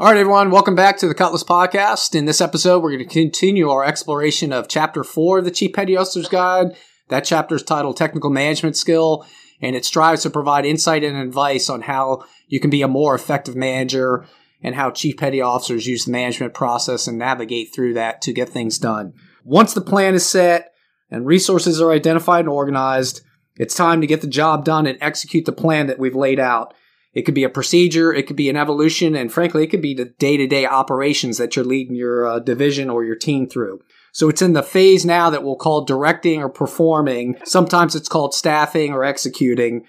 All right, everyone, welcome back to the Cutlass Podcast. In this episode, we're going to continue our exploration of Chapter 4 of the Chief Petty Officer's Guide. That chapter is titled Technical Management Skill, and it strives to provide insight and advice on how you can be a more effective manager and how Chief Petty Officers use the management process and navigate through that to get things done. Once the plan is set and resources are identified and organized, it's time to get the job done and execute the plan that we've laid out. It could be a procedure, it could be an evolution, and frankly, it could be the day to day operations that you're leading your uh, division or your team through. So it's in the phase now that we'll call directing or performing. Sometimes it's called staffing or executing.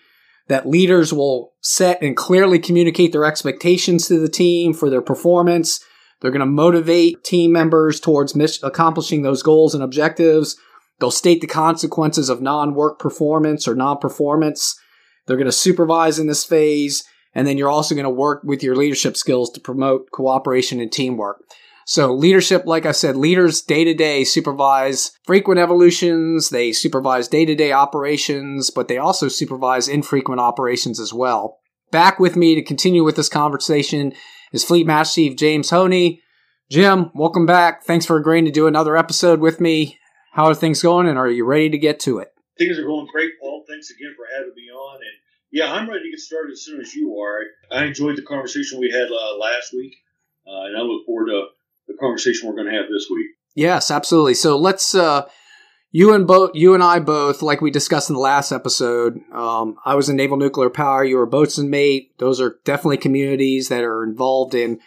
That leaders will set and clearly communicate their expectations to the team for their performance. They're going to motivate team members towards mis- accomplishing those goals and objectives. They'll state the consequences of non work performance or non performance. They're going to supervise in this phase and then you're also going to work with your leadership skills to promote cooperation and teamwork. So leadership, like I said, leaders day to day supervise frequent evolutions. They supervise day to day operations, but they also supervise infrequent operations as well. Back with me to continue with this conversation is Fleet Master Chief James Honea. Jim, welcome back. Thanks for agreeing to do another episode with me. How are things going and are you ready to get to it? Things are going great, Paul. Thanks again for having me on. And yeah, I'm ready to get started as soon as you are. I enjoyed the conversation we had uh, last week, uh, and I look forward to the conversation we're going to have this week. Yes, absolutely. So let's uh, you and both you and I both, like we discussed in the last episode. Um, I was in Naval Nuclear Power. You were boatswain mate. Those are definitely communities that are involved in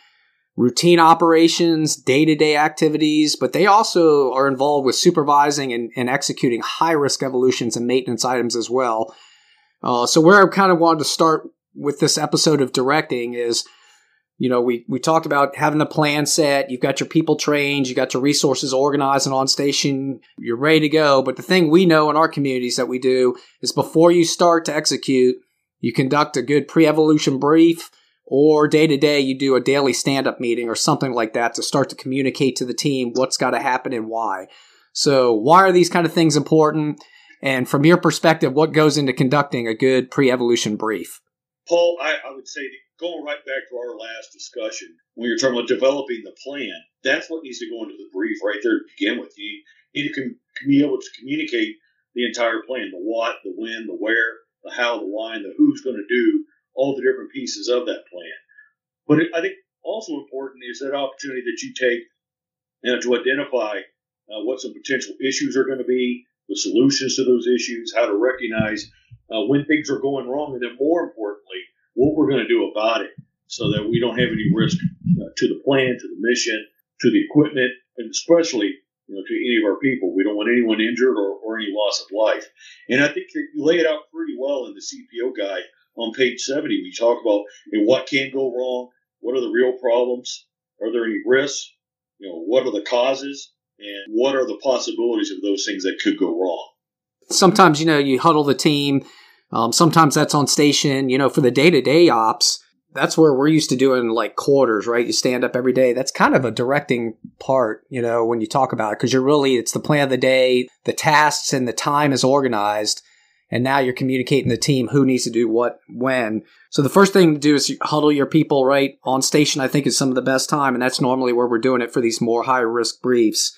routine operations, day to day activities, but they also are involved with supervising and, and executing high risk evolutions and maintenance items as well. Uh, so where I kind of wanted to start with this episode of directing is, you know, we, we talked about having the plan set. You've got your people trained. You got your resources organized and on station. You're ready to go. But the thing we know in our communities that we do is before you start to execute, you conduct a good pre-evolution brief or day to day you do a daily stand-up meeting or something like that to start to communicate to the team what's got to happen and why. So why are these kind of things important? And from your perspective, what goes into conducting a good pre evolution brief? Paul, I, I, would say going right back to our last discussion, when you're talking about developing the plan, that's what needs to go into the brief right there to begin with. You need to be able to communicate the entire plan the what, the when, the where, the how, the why, and the who's going to do all the different pieces of that plan. But I think also important is that opportunity that you take you know, to identify uh, what some potential issues are going to be, the solutions to those issues, how to recognize uh, when things are going wrong, and then more importantly, what we're going to do about it so that we don't have any risk uh, to the plan, to the mission, to the equipment, and especially you know, to any of our people. We don't want anyone injured or, or any loss of life. And I think that you lay it out pretty well in the CPO guide on page 70. We talk about you know, what can go wrong, what are the real problems, are there any risks, you know, what are the causes, and what are the possibilities of those things that could go wrong? Sometimes, you know, you huddle the team. Um, sometimes that's on station, you know, for the day to day ops. That's where we're used to doing like quarters, right? You stand up every day. That's kind of a directing part, you know, when you talk about it, because you're really, it's the plan of the day, the tasks and the time is organized. And now you're communicating the team who needs to do what when. So the first thing to do is huddle your people right on station. I think is some of the best time, and that's normally where we're doing it for these more high risk briefs.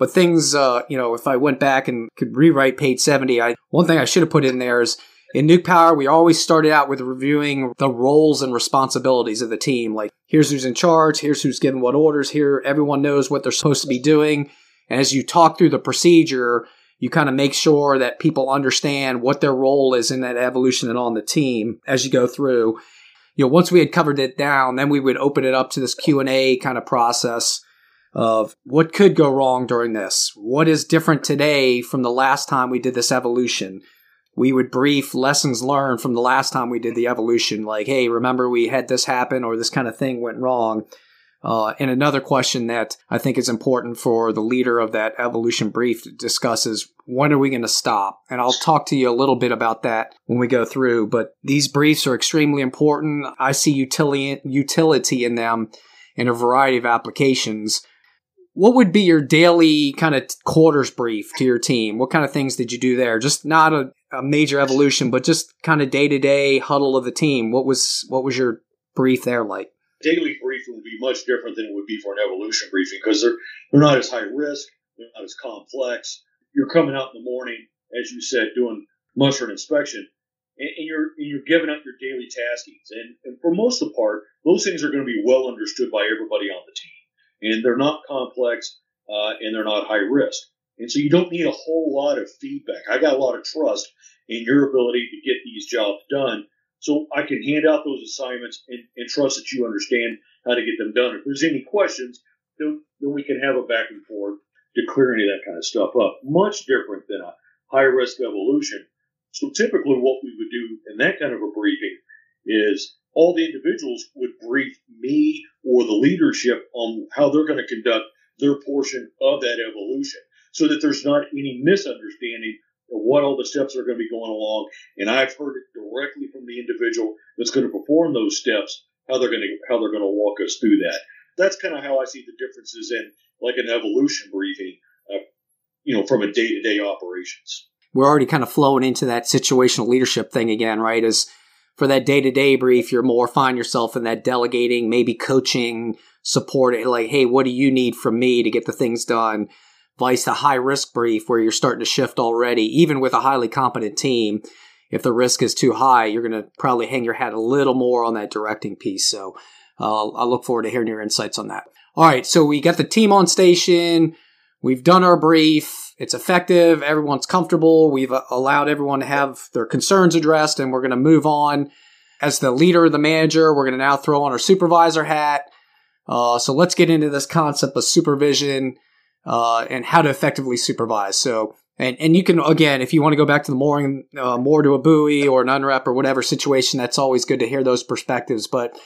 But things, uh, you know, if I went back and could rewrite page 70, I, one thing I should have put in there is in Nuke Power, we always started out with reviewing the roles and responsibilities of the team. Like, here's who's in charge, here's who's given what orders, here everyone knows what they're supposed to be doing. And as you talk through the procedure, you kind of make sure that people understand what their role is in that evolution and on the team as you go through. You know, once we had covered it down, then we would open it up to this Q&A kind of process of what could go wrong during this. What is different today from the last time we did this evolution? We would brief lessons learned from the last time we did the evolution, like, hey, remember we had this happen or this kind of thing went wrong. Uh, and another question that I think is important for the leader of that evolution brief to discuss is when are we going to stop? And I'll talk to you a little bit about that when we go through. But these briefs are extremely important. I see utility, utility in them in a variety of applications what would be your daily kind of quarters brief to your team? What kind of things did you do there? Just not a, a major evolution, but just kind of day to day huddle of the team. What was what was your brief there like? Daily briefing would be much different than it would be for an evolution briefing because they're they're not as high risk, they're not as complex. You're coming out in the morning, as you said, doing mushroom inspection, and, and you're and you're giving out your daily taskings, and, and for most of the part, those things are going to be well understood by everybody on the team, and they're not complex uh, and they're not high risk. And so you don't need a whole lot of feedback. I got a lot of trust in your ability to get these jobs done. So I can hand out those assignments and, and trust that you understand how to get them done. If there's any questions, then, then we can have a back and forth to clear any of that kind of stuff up. Much different than a high risk evolution. So typically what we would do in that kind of a briefing is all the individuals would brief me or the leadership on how they're going to conduct their portion of that evolution so that there's not any misunderstanding of what all the steps are going to be going along. And I've heard it directly from the individual that's going to perform those steps, how they're going to, how they're going to walk us through that. That's kind of how I see the differences in like an evolution briefing, uh, you know, from a day to day operations. We're already kind of flowing into that situational leadership thing again, right? As for that day to day brief, you're more find yourself in that delegating, maybe coaching, support, like, hey, what do you need from me to get the things done? vice a high risk brief where you're starting to shift already, even with a highly competent team. If the risk is too high, you're going to probably hang your hat a little more on that directing piece. So uh, I look forward to hearing your insights on that. All right, so we got the team on station. We've done our brief. It's effective. Everyone's comfortable. We've uh, allowed everyone to have their concerns addressed, and we're going to move on. As the leader, the manager, we're going to now throw on our supervisor hat. Uh, so let's get into this concept of supervision uh, and how to effectively supervise. So, and, and you can, again, if you want to go back to the mooring, uh, more to a buoy or an unrep or whatever situation, that's always good to hear those perspectives. But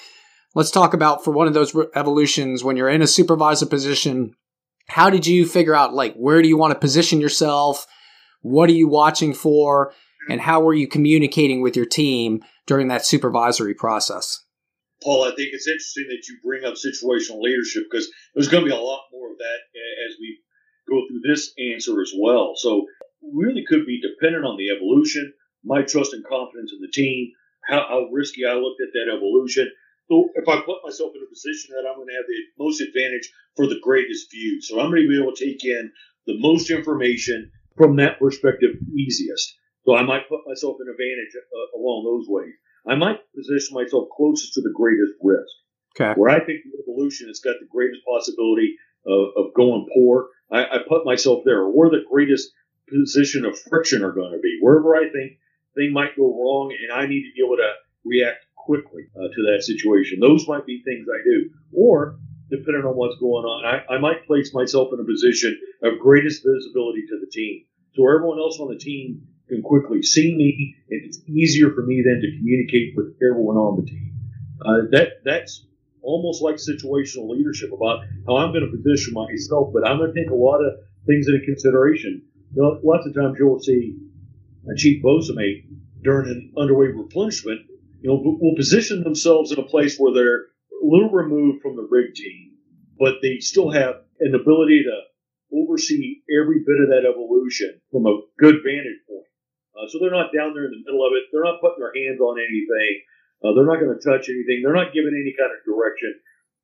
let's talk about for one of those evolutions when you're in a supervisor position, how did you figure out like where do you want to position yourself? What are you watching for? And how were you communicating with your team during that supervisory process? Paul, I think it's interesting that you bring up situational leadership because there's going to be a lot more of that as we go through this answer as well. So, really could be dependent on the evolution, my trust and confidence in the team, how, how risky I looked at that evolution. So, if I put myself in a position that I'm going to have the most advantage for the greatest view, so I'm going to be able to take in the most information from that perspective easiest. So, I might put myself in advantage uh, along those ways. I might position myself closest to the greatest risk. Okay. Where I think the evolution has got the greatest possibility of, of going poor, I, I, put myself there. Where the greatest position of friction are going to be. Wherever I think thing might go wrong and I need to be able to react quickly uh, to that situation. Those might be things I do. Or, depending on what's going on, I, I might place myself in a position of greatest visibility to the team. So everyone else on the team can quickly see me, and it's easier for me then to communicate with everyone on the team. Uh, that that's almost like situational leadership about how I'm going to position myself, but I'm going to take a lot of things into consideration. You know, lots of times you'll see a chief bosun mate during an underway replenishment, you know, will position themselves in a place where they're a little removed from the rig team, but they still have an ability to oversee every bit of that evolution from a good vantage point. Uh, so they're not down there in the middle of it. They're not putting their hands on anything. Uh, they're not going to touch anything. They're not giving any kind of direction.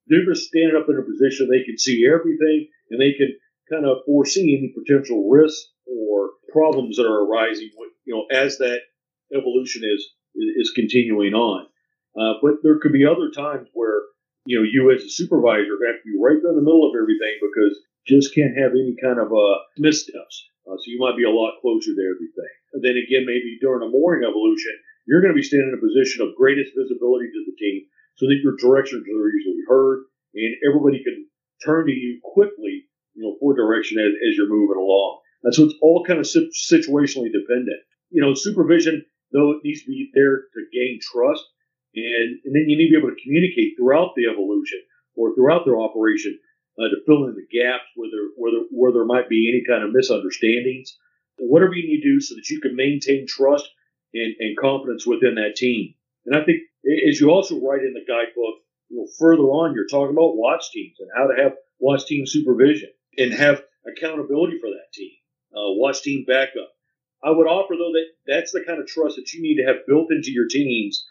They're just standing up in a position they can see everything and they can kind of foresee any potential risks or problems that are arising. You know, as that evolution is is continuing on. Uh, but there could be other times where you know you as a supervisor have to be right there in the middle of everything because just can't have any kind of uh, missteps. Uh, so you might be a lot closer to everything. And then again, maybe during a mooring evolution, you're going to be standing in a position of greatest visibility to the team so that your directions are easily heard and everybody can turn to you quickly, you know, for direction as, as you're moving along. And so it's all kind of situationally dependent. You know, supervision, though, it needs to be there to gain trust. And, and then you need to be able to communicate throughout the evolution or throughout their operation uh, to fill in the gaps where there, where, there, where there might be any kind of misunderstandings whatever you need to do so that you can maintain trust and, and confidence within that team. And I think as you also write in the guidebook, you know, further on, you're talking about watch teams and how to have watch team supervision and have accountability for that team, uh, watch team backup. I would offer though that that's the kind of trust that you need to have built into your teams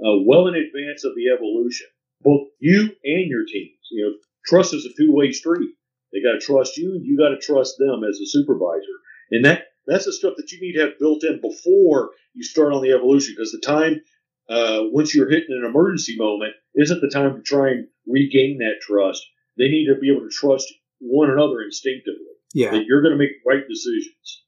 uh, well in advance of the evolution, both you and your teams. You know, trust is a two way street. They got to trust you, and you got to trust them as a supervisor. And that that's the stuff that you need to have built in before you start on the evolution, because the time uh, once you're hitting an emergency moment isn't the time to try and regain that trust. They need to be able to trust one another instinctively. Yeah, that you're going to make right decisions.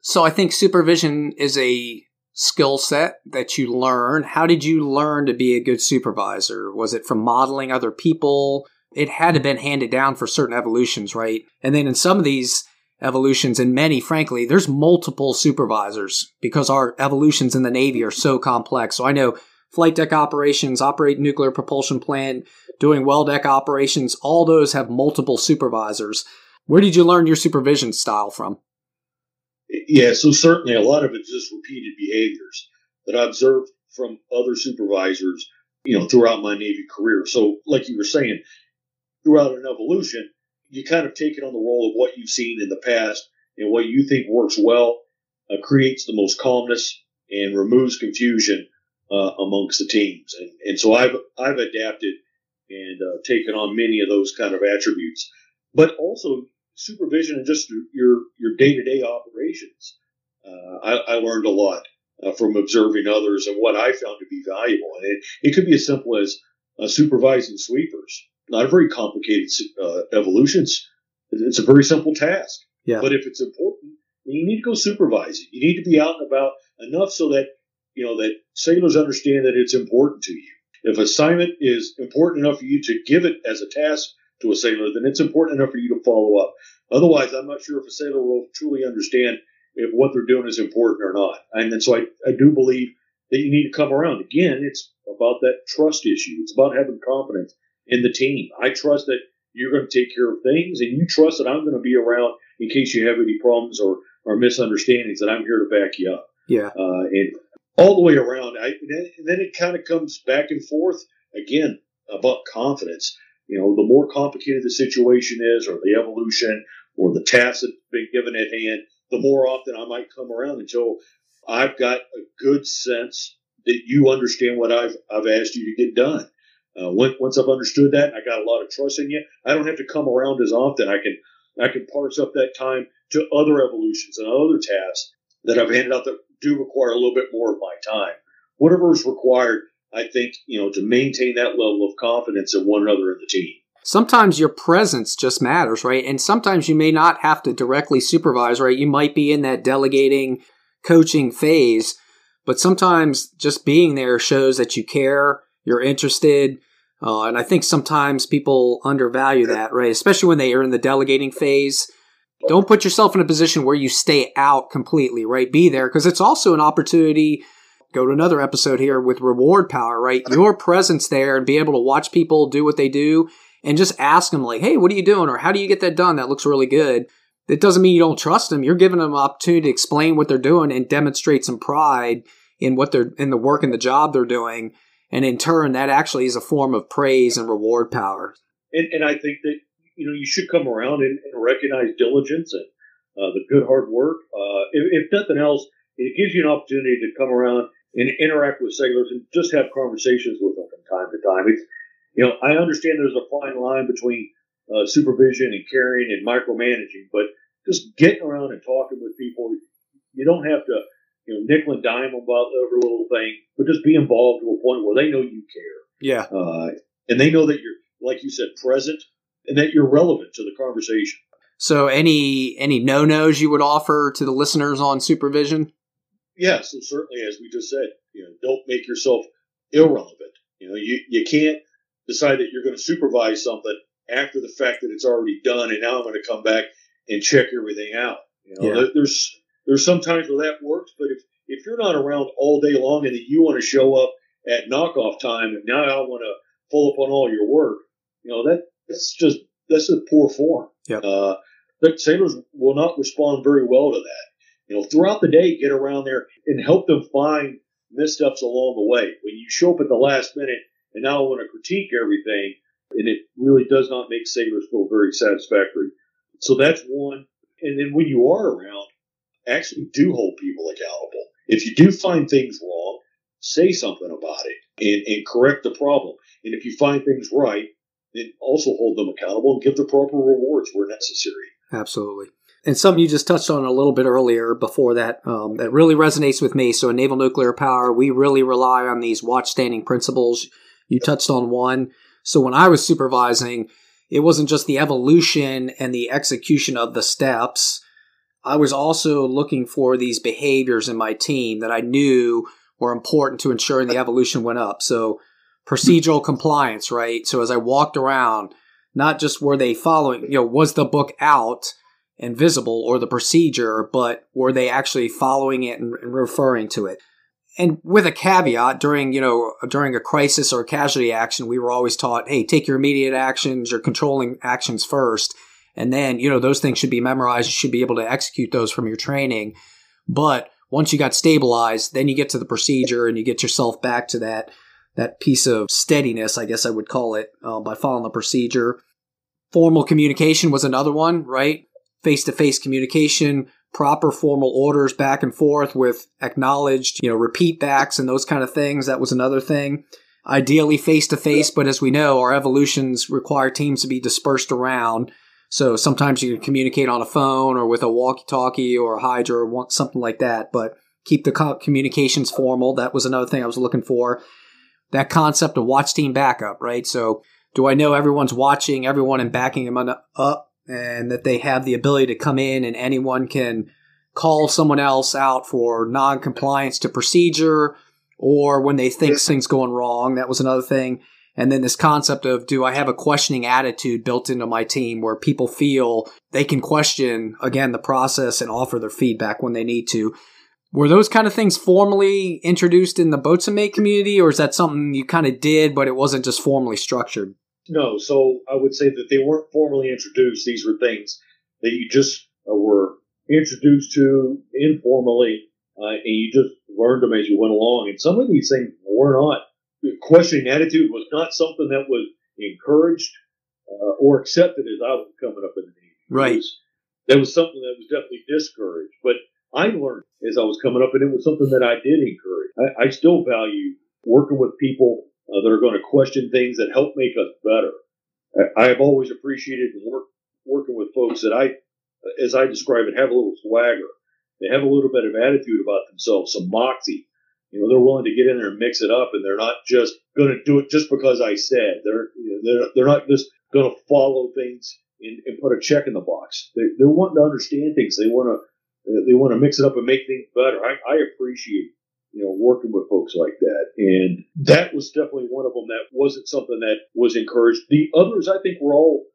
So I think supervision is a skill set that you learn. How did you learn to be a good supervisor? Was it from modeling other people? It had to have been handed down for certain evolutions, right? And then in some of these evolutions, and many, frankly, there's multiple supervisors because our evolutions in the Navy are so complex. So I know flight deck operations, operate nuclear propulsion plant, doing well deck operations, all those have multiple supervisors. Where did you learn your supervision style from? Yeah, so certainly a lot of it is just repeated behaviors that I observed from other supervisors, you know, throughout my Navy career. So, like you were saying, throughout an evolution, you kind of take it on the role of what you've seen in the past and what you think works well, uh, creates the most calmness and removes confusion uh, amongst the teams. And, and so I've I've adapted and uh, taken on many of those kind of attributes, but also supervision and just your your day to day operations. Uh, I, I, learned a lot uh, from observing others and what I found to be valuable. And it, it could be as simple as uh, supervising sweepers. Not a very complicated uh, evolutions. It's a very simple task. Yeah. But if it's important, you need to go supervise it. You need to be out and about enough so that you know that sailors understand that it's important to you. If assignment is important enough for you to give it as a task to a sailor, then it's important enough for you to follow up. Otherwise, I'm not sure if a sailor will truly understand if what they're doing is important or not. And then so I, I do believe that you need to come around. Again, it's about that trust issue. It's about having confidence in the team. I trust that you're going to take care of things and you trust that I'm going to be around in case you have any problems or, or misunderstandings that I'm here to back you up. Yeah. Uh, and all the way around, I, and then it kind of comes back and forth again about confidence. You know, the more complicated the situation is, or the evolution, or the task that's been given at hand, the more often I might come around until I've got a good sense that you understand what I've I've asked you to get done. Uh, once I've understood that, and I got a lot of trust in you. I don't have to come around as often. I can I can parse up that time to other evolutions and other tasks that I've handed out that do require a little bit more of my time. Whatever is required, I think, you know, to maintain that level of confidence in one another in the team. Sometimes your presence just matters, right? And sometimes you may not have to directly supervise, right? You might be in that delegating, coaching phase, but sometimes just being there shows that you care, you're interested. Uh, and I think sometimes people undervalue that, right? Especially when they are in the delegating phase. Don't put yourself in a position where you stay out completely, right? Be there because it's also an opportunity go to another episode here with reward power, right? Your presence there and be able to watch people do what they do and just ask them like, "Hey, what are you doing?" or "How do you get that done? That looks really good." That doesn't mean you don't trust them. You're giving them an opportunity to explain what they're doing and demonstrate some pride in what they're in the work and the job they're doing. And in turn, that actually is a form of praise and reward power. And, and I think that you know you should come around and, and recognize diligence and uh, the good hard work. Uh, if, if nothing else, it gives you an opportunity to come around and interact with sailors and just have conversations with them from time to time. It's, you know, I understand there's a fine line between uh, supervision and caring and micromanaging, but just getting around and talking with people, you don't have to, you know, nickel and dime them about every little thing, but just be involved to a point where they know you care. Yeah. Uh, and they know that you're, like you said, present and that you're relevant to the conversation. So, any any no nos you would offer to the listeners on supervision? Yeah, so certainly, as we just said, you know, don't make yourself irrelevant. You know, you, you can't decide that you're going to supervise something after the fact that it's already done, and now I'm going to come back and check everything out. You know, yeah. there's there's some times where that works, but if if you're not around all day long and that you want to show up at knockoff time and now I want to pull up on all your work, you know that that's just that's a poor form. Yeah. Uh, but sailors will not respond very well to that you know, throughout the day, get around there and help them find missteps along the way. When you show up at the last minute and now want to critique everything, and it really does not make sailors feel very satisfactory. So that's one. And then when you are around, actually do hold people accountable. If you do find things wrong, say something about it and, and correct the problem. And if you find things right, then also hold them accountable and give the proper rewards where necessary. Absolutely. And something you just touched on a little bit earlier before that, um, that really resonates with me. So in naval nuclear power, we really rely on these watch standing principles. You touched on one. So when I was supervising, it wasn't just the evolution and the execution of the steps. I was also looking for these behaviors in my team that I knew were important to ensuring the evolution went up. So procedural compliance, right? So as I walked around, not just were they following, you know, was the book out and visible or the procedure, but were they actually following it and, and referring to it? And with a caveat, during you know during a crisis or a casualty action, we were always taught, hey, take your immediate actions, your controlling actions first, and then you know those things should be memorized. You should be able to execute those from your training. But once you got stabilized, then you get to the procedure and you get yourself back to that that piece of steadiness, I guess I would call it, uh, by following the procedure. Formal communication was another one, right? Face to face communication, proper formal orders back and forth with acknowledged, you know, repeat backs and those kind of things. That was another thing. Ideally face to face, but as we know, our evolutions require teams to be dispersed around. So sometimes you can communicate on a phone or with a walkie talkie or a hydra or something like that, but keep the communications formal. That was another thing I was looking for that concept of watch team backup, right? So do I know everyone's watching everyone and backing them up and that they have the ability to come in and anyone can call someone else out for non-compliance to procedure or when they think things going wrong. That was another thing. And then this concept of do I have a questioning attitude built into my team where people feel they can question again the process and offer their feedback when they need to. Were those kind of things formally introduced in the boats Boatswain Mate community, or is that something you kind of did, but it wasn't just formally structured? No, so I would say that they weren't formally introduced. These were things that you just uh, were introduced to informally, uh, and you just learned them as you went along. And some of these things were not. Questioning attitude was not something that was encouraged uh, or accepted as I was coming up in the Navy. Right. Was, that was something that was definitely discouraged. But I learned as I was coming up, and it was something that I did encourage. I, I still value working with people uh, that are going to question things that help make us better. I, I have always appreciated work, working with folks that I, as I describe it, have a little swagger. They have a little bit of attitude about themselves, some moxie. You know, they're willing to get in there and mix it up, and they're not just going to do it just because I said. They're you know, they're they're not just going to follow things and, and, put a check in the box. They, they're wanting to understand things. They want to they want to mix it up and make things better. I, I appreciate you know working with folks like that, and that was definitely one of them that wasn't something that was encouraged. The others, I think, were all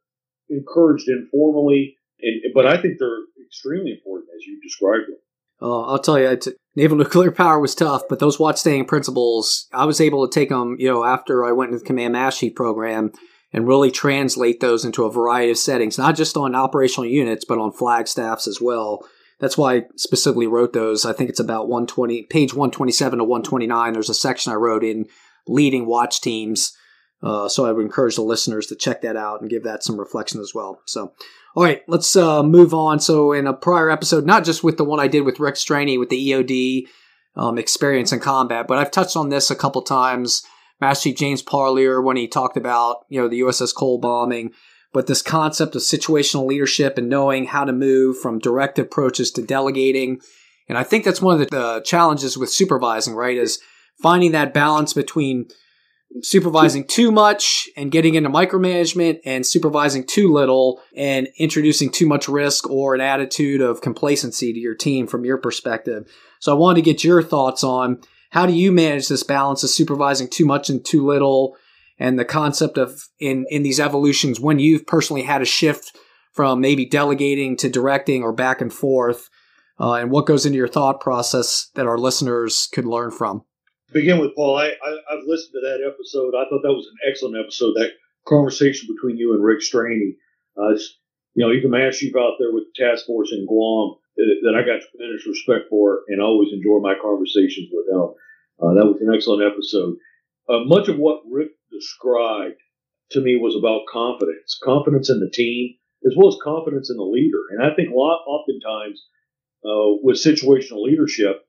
encouraged informally, and but I think they're extremely important as you described them. Uh, I'll tell you, naval nuclear power was tough, but those watch standing principles, I was able to take them, you know, after I went into the command chief program and really translate those into a variety of settings, not just on operational units, but on flag staffs as well. That's why I specifically wrote those. I think it's about 120, page 127 to 129. There's a section I wrote in leading watch teams. Uh, so I would encourage the listeners to check that out and give that some reflection as well. So, all right, let's uh, move on. So, in a prior episode, not just with the one I did with Rick Straney with the EOD um, experience in combat, but I've touched on this a couple times. Master Chief James Parlier when he talked about you know the USS Cole bombing but this concept of situational leadership and knowing how to move from direct approaches to delegating. And I think that's one of the challenges with supervising, right? Is finding that balance between supervising too much and getting into micromanagement and supervising too little and introducing too much risk or an attitude of complacency to your team from your perspective. So I wanted to get your thoughts on how do you manage this balance of supervising too much and too little and the concept of in in these evolutions when you've personally had a shift from maybe delegating to directing or back and forth uh, and what goes into your thought process that our listeners could learn from? Begin with paul I, I have listened to that episode. I thought that was an excellent episode that conversation between you and rick straney. Uh, you know he's a man out there with the task force in guam that, that i got tremendous respect for and always enjoy my conversations with him uh, that was an excellent episode uh, much of what rick described to me was about confidence, confidence in the team, as well as confidence in the leader. And I think a lot, oftentimes, uh, with situational leadership,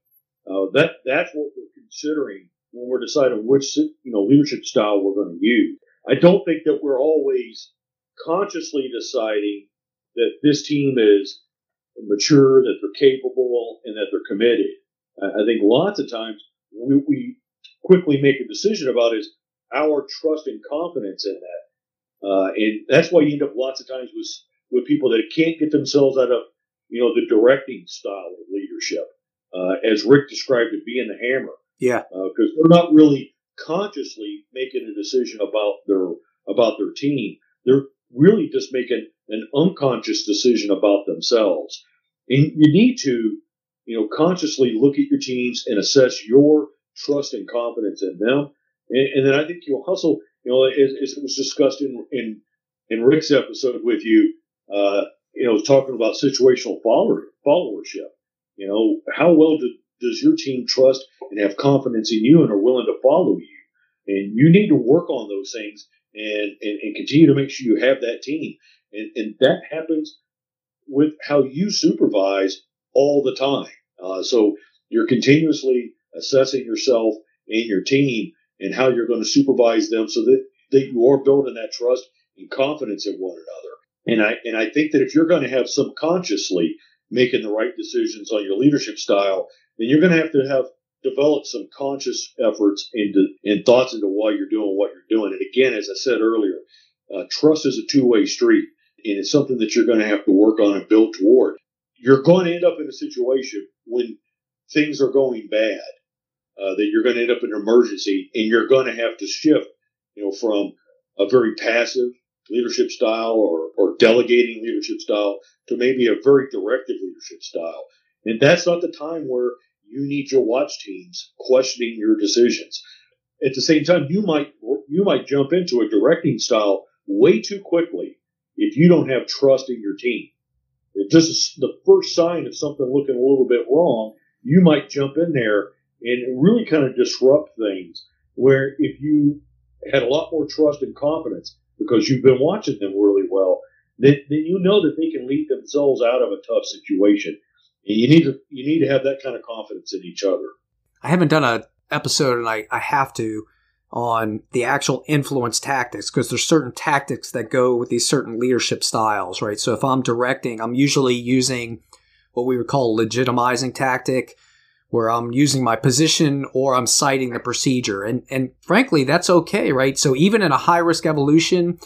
uh, that that's what we're considering when we're deciding which you know leadership style we're going to use. I don't think that we're always consciously deciding that this team is mature, that they're capable, and that they're committed. I think lots of times we, we quickly make a decision about is our trust and confidence in that. Uh, and that's why you end up lots of times with with people that can't get themselves out of you know the directing style of leadership, uh, as Rick described it, being the hammer. Yeah, because uh, they're not really consciously making a decision about their about their team. They're really just making an unconscious decision about themselves. And you need to, you know, consciously look at your teams and assess your trust and confidence in them. And, and then I think you'll hustle, you know, as, as, it was discussed in, in, in Rick's episode with you, uh, you know, talking about situational follower, followership. You know, how well do, does your team trust and have confidence in you and are willing to follow you? And you need to work on those things and, and, and continue to make sure you have that team. And, and that happens with how you supervise all the time. Uh, so you're continuously assessing yourself and your team and how you're going to supervise them so that, that you are building that trust and confidence in one another. And I, and I think that if you're going to have subconsciously making the right decisions on your leadership style, then you're going to have to have developed some conscious efforts into and thoughts into why you're doing what you're doing. And again, as I said earlier, uh, trust is a two-way street, and it's something that you're going to have to work on and build toward. You're going to end up in a situation when things are going bad uh, that you're going to end up in an emergency and you're going to have to shift, you know, from a very passive leadership style or, or delegating leadership style to maybe a very directive leadership style. And that's not the time where you need your watch teams questioning your decisions. At the same time, you might you might jump into a directing style way too quickly if you don't have trust in your team. If this is the first sign of something looking a little bit wrong, you might jump in there and really kind of disrupt things. Where if you had a lot more trust and confidence because you've been watching them really well, then, then you know that they can lead themselves out of a tough situation. And you need to you need to have that kind of confidence in each other. I haven't done a episode, and I, I have to on the actual influence tactics because there's certain tactics that go with these certain leadership styles, right? So if I'm directing, I'm usually using what we would call legitimizing tactic where I'm using my position or I'm citing the procedure. And, and frankly, that's okay, right? So even in a high risk evolution,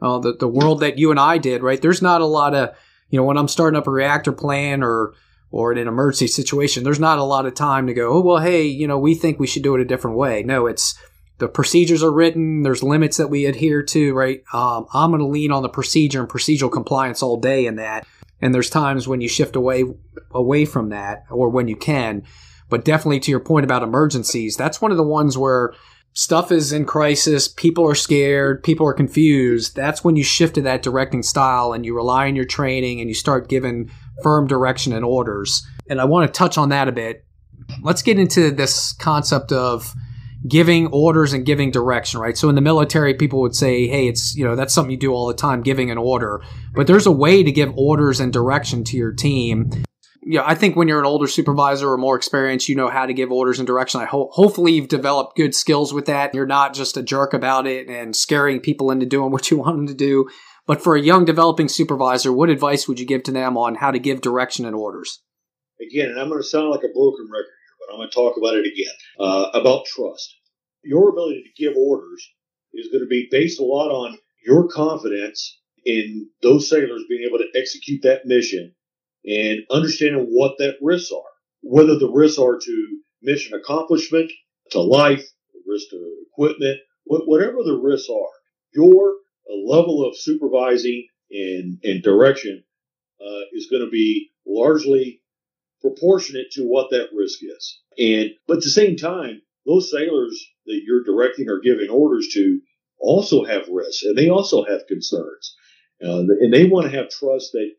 uh, the, the world that you and I did, right? There's not a lot of, you know, when I'm starting up a reactor plan or, or in an emergency situation, there's not a lot of time to go, oh, well, hey, you know, we think we should do it a different way. No, it's the procedures are written. There's limits that we adhere to, right? Um, I'm going to lean on the procedure and procedural compliance all day in that. And there's times when you shift away away from that, or when you can. But definitely to your point about emergencies, that's one of the ones where stuff is in crisis, people are scared, people are confused. That's when you shift to that directing style and you rely on your training and you start giving firm direction and orders. And I want to touch on that a bit. Let's get into this concept of giving orders and giving direction, right? So in the military, people would say, hey, it's, you know, that's something you do all the time, giving an order. But there's a way to give orders and direction to your team. Yeah, I think when you're an older supervisor or more experienced, you know how to give orders and direction. I ho- hopefully you've developed good skills with that. You're not just a jerk about it and scaring people into doing what you want them to do. But for a young developing supervisor, what advice would you give to them on how to give direction and orders? Again, and I'm going to sound like a broken record here, but I'm going to talk about it again uh, about trust. Your ability to give orders is going to be based a lot on your confidence in those sailors being able to execute that mission and understanding what that risks are, whether the risks are to mission accomplishment, to life, risk to equipment, whatever the risks are. Your level of supervising and, and direction uh, is going to be largely proportionate to what that risk is. And but at the same time, those sailors that you're directing or giving orders to also have risks and they also have concerns. Uh, and they want to have trust that,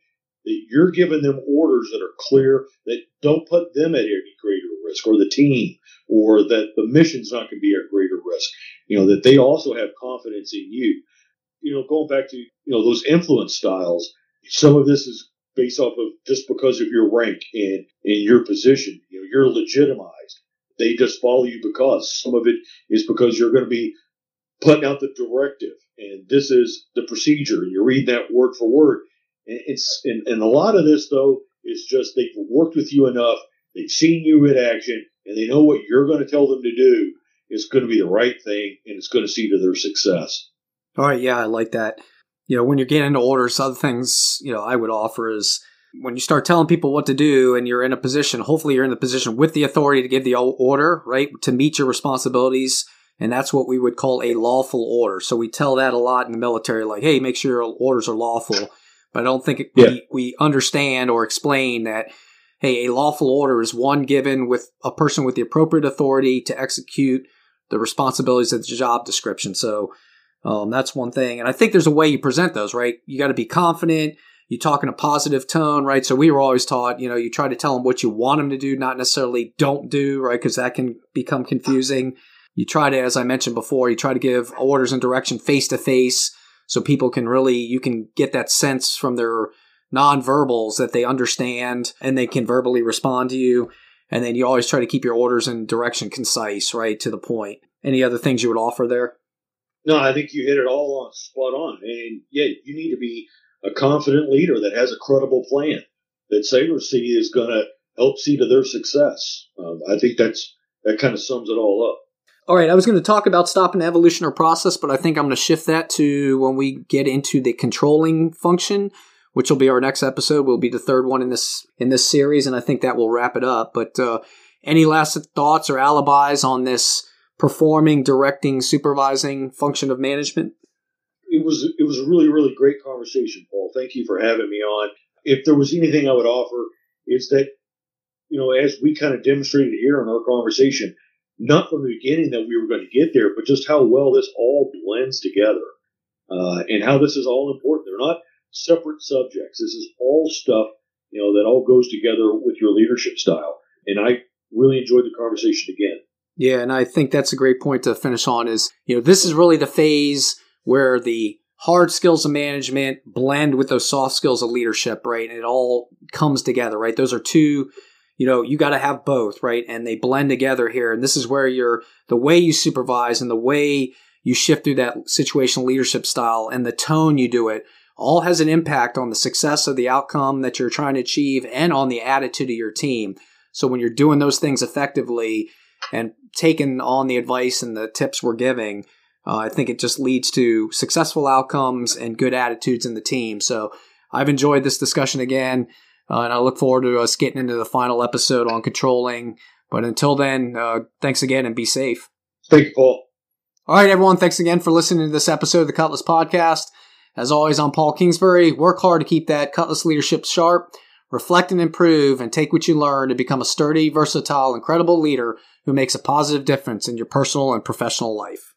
that you're giving them orders that are clear, that don't put them at any greater risk, or the team, or that the mission's not going to be at greater risk. You know, that they also have confidence in you. You know, going back to, you know, those influence styles, some of this is based off of just because of your rank and in your position. You know, you're legitimized. They just follow you because some of it is because you're going to be putting out the directive, and this is the procedure. You read that word for word. And it's and, and a lot of this though is just they've worked with you enough, they've seen you in action, and they know what you're going to tell them to do is going to be the right thing, and it's going to see to their success. All right, yeah, I like that. You know, when you're getting into orders, other things you know I would offer is when you start telling people what to do and you're in a position, hopefully you're in the position with the authority to give the order, right, to meet your responsibilities and that's what we would call a lawful order. So we tell that a lot in the military, like, hey, make sure your orders are lawful. But I don't think yeah. we, we understand or explain that, hey, a lawful order is one given with a person with the appropriate authority to execute the responsibilities of the job description. So um, that's one thing. And I think there's a way you present those, right? You got to be confident. You talk in a positive tone, right? So we were always taught, you know, you try to tell them what you want them to do, not necessarily don't do, right? Because that can become confusing. You try to, as I mentioned before, you try to give orders and direction face to face so people can really, you can get that sense from their nonverbals that they understand and they can verbally respond to you. And then you always try to keep your orders and direction concise, right, to the point. Any other things you would offer there? No, I think you hit it all on spot on. And yeah, you need to be a confident leader that has a credible plan that Sailors see is going to help see to their success. Um, I think that's that kind of sums it all up. All right, I was going to talk about stopping the evolution or process, but I think I'm going to shift that to when we get into the controlling function, which will be our next episode. Will be the third one in this in this series, and I think that will wrap it up. But uh, any last thoughts or alibis on this performing, directing, supervising function of management? It was it was a really really great conversation, Paul. Thank you for having me on. If there was anything I would offer, it's that you know as we kind of demonstrated here in our conversation not from the beginning that we were going to get there, but just how well this all blends together uh, and how this is all important. They're not separate subjects. This is all stuff you know that all goes together with your leadership style. And I really enjoyed the conversation again. Yeah, and I think that's a great point to finish on. Is you know this is really the phase where the hard skills of management blend with those soft skills of leadership, right? And it all comes together, right? Those are two you know, you got to have both, right? And they blend together here. And this is where you're, the way you supervise and the way you shift through that situational leadership style and the tone you do it all has an impact on the success of the outcome that you're trying to achieve and on the attitude of your team. So when you're doing those things effectively and taking on the advice and the tips we're giving, uh, I think it just leads to successful outcomes and good attitudes in the team. So I've enjoyed this discussion again. Uh, and I look forward to us getting into the final episode on controlling. But until then, uh, thanks again and be safe. Thank you, Paul. All right, everyone. Thanks again for listening to this episode of the Cutlass Podcast. As always, I'm Paul Kingsbury. Work hard to keep that Cutlass leadership sharp. Reflect and improve and take what you learn to become a sturdy, versatile, incredible leader who makes a positive difference in your personal and professional life.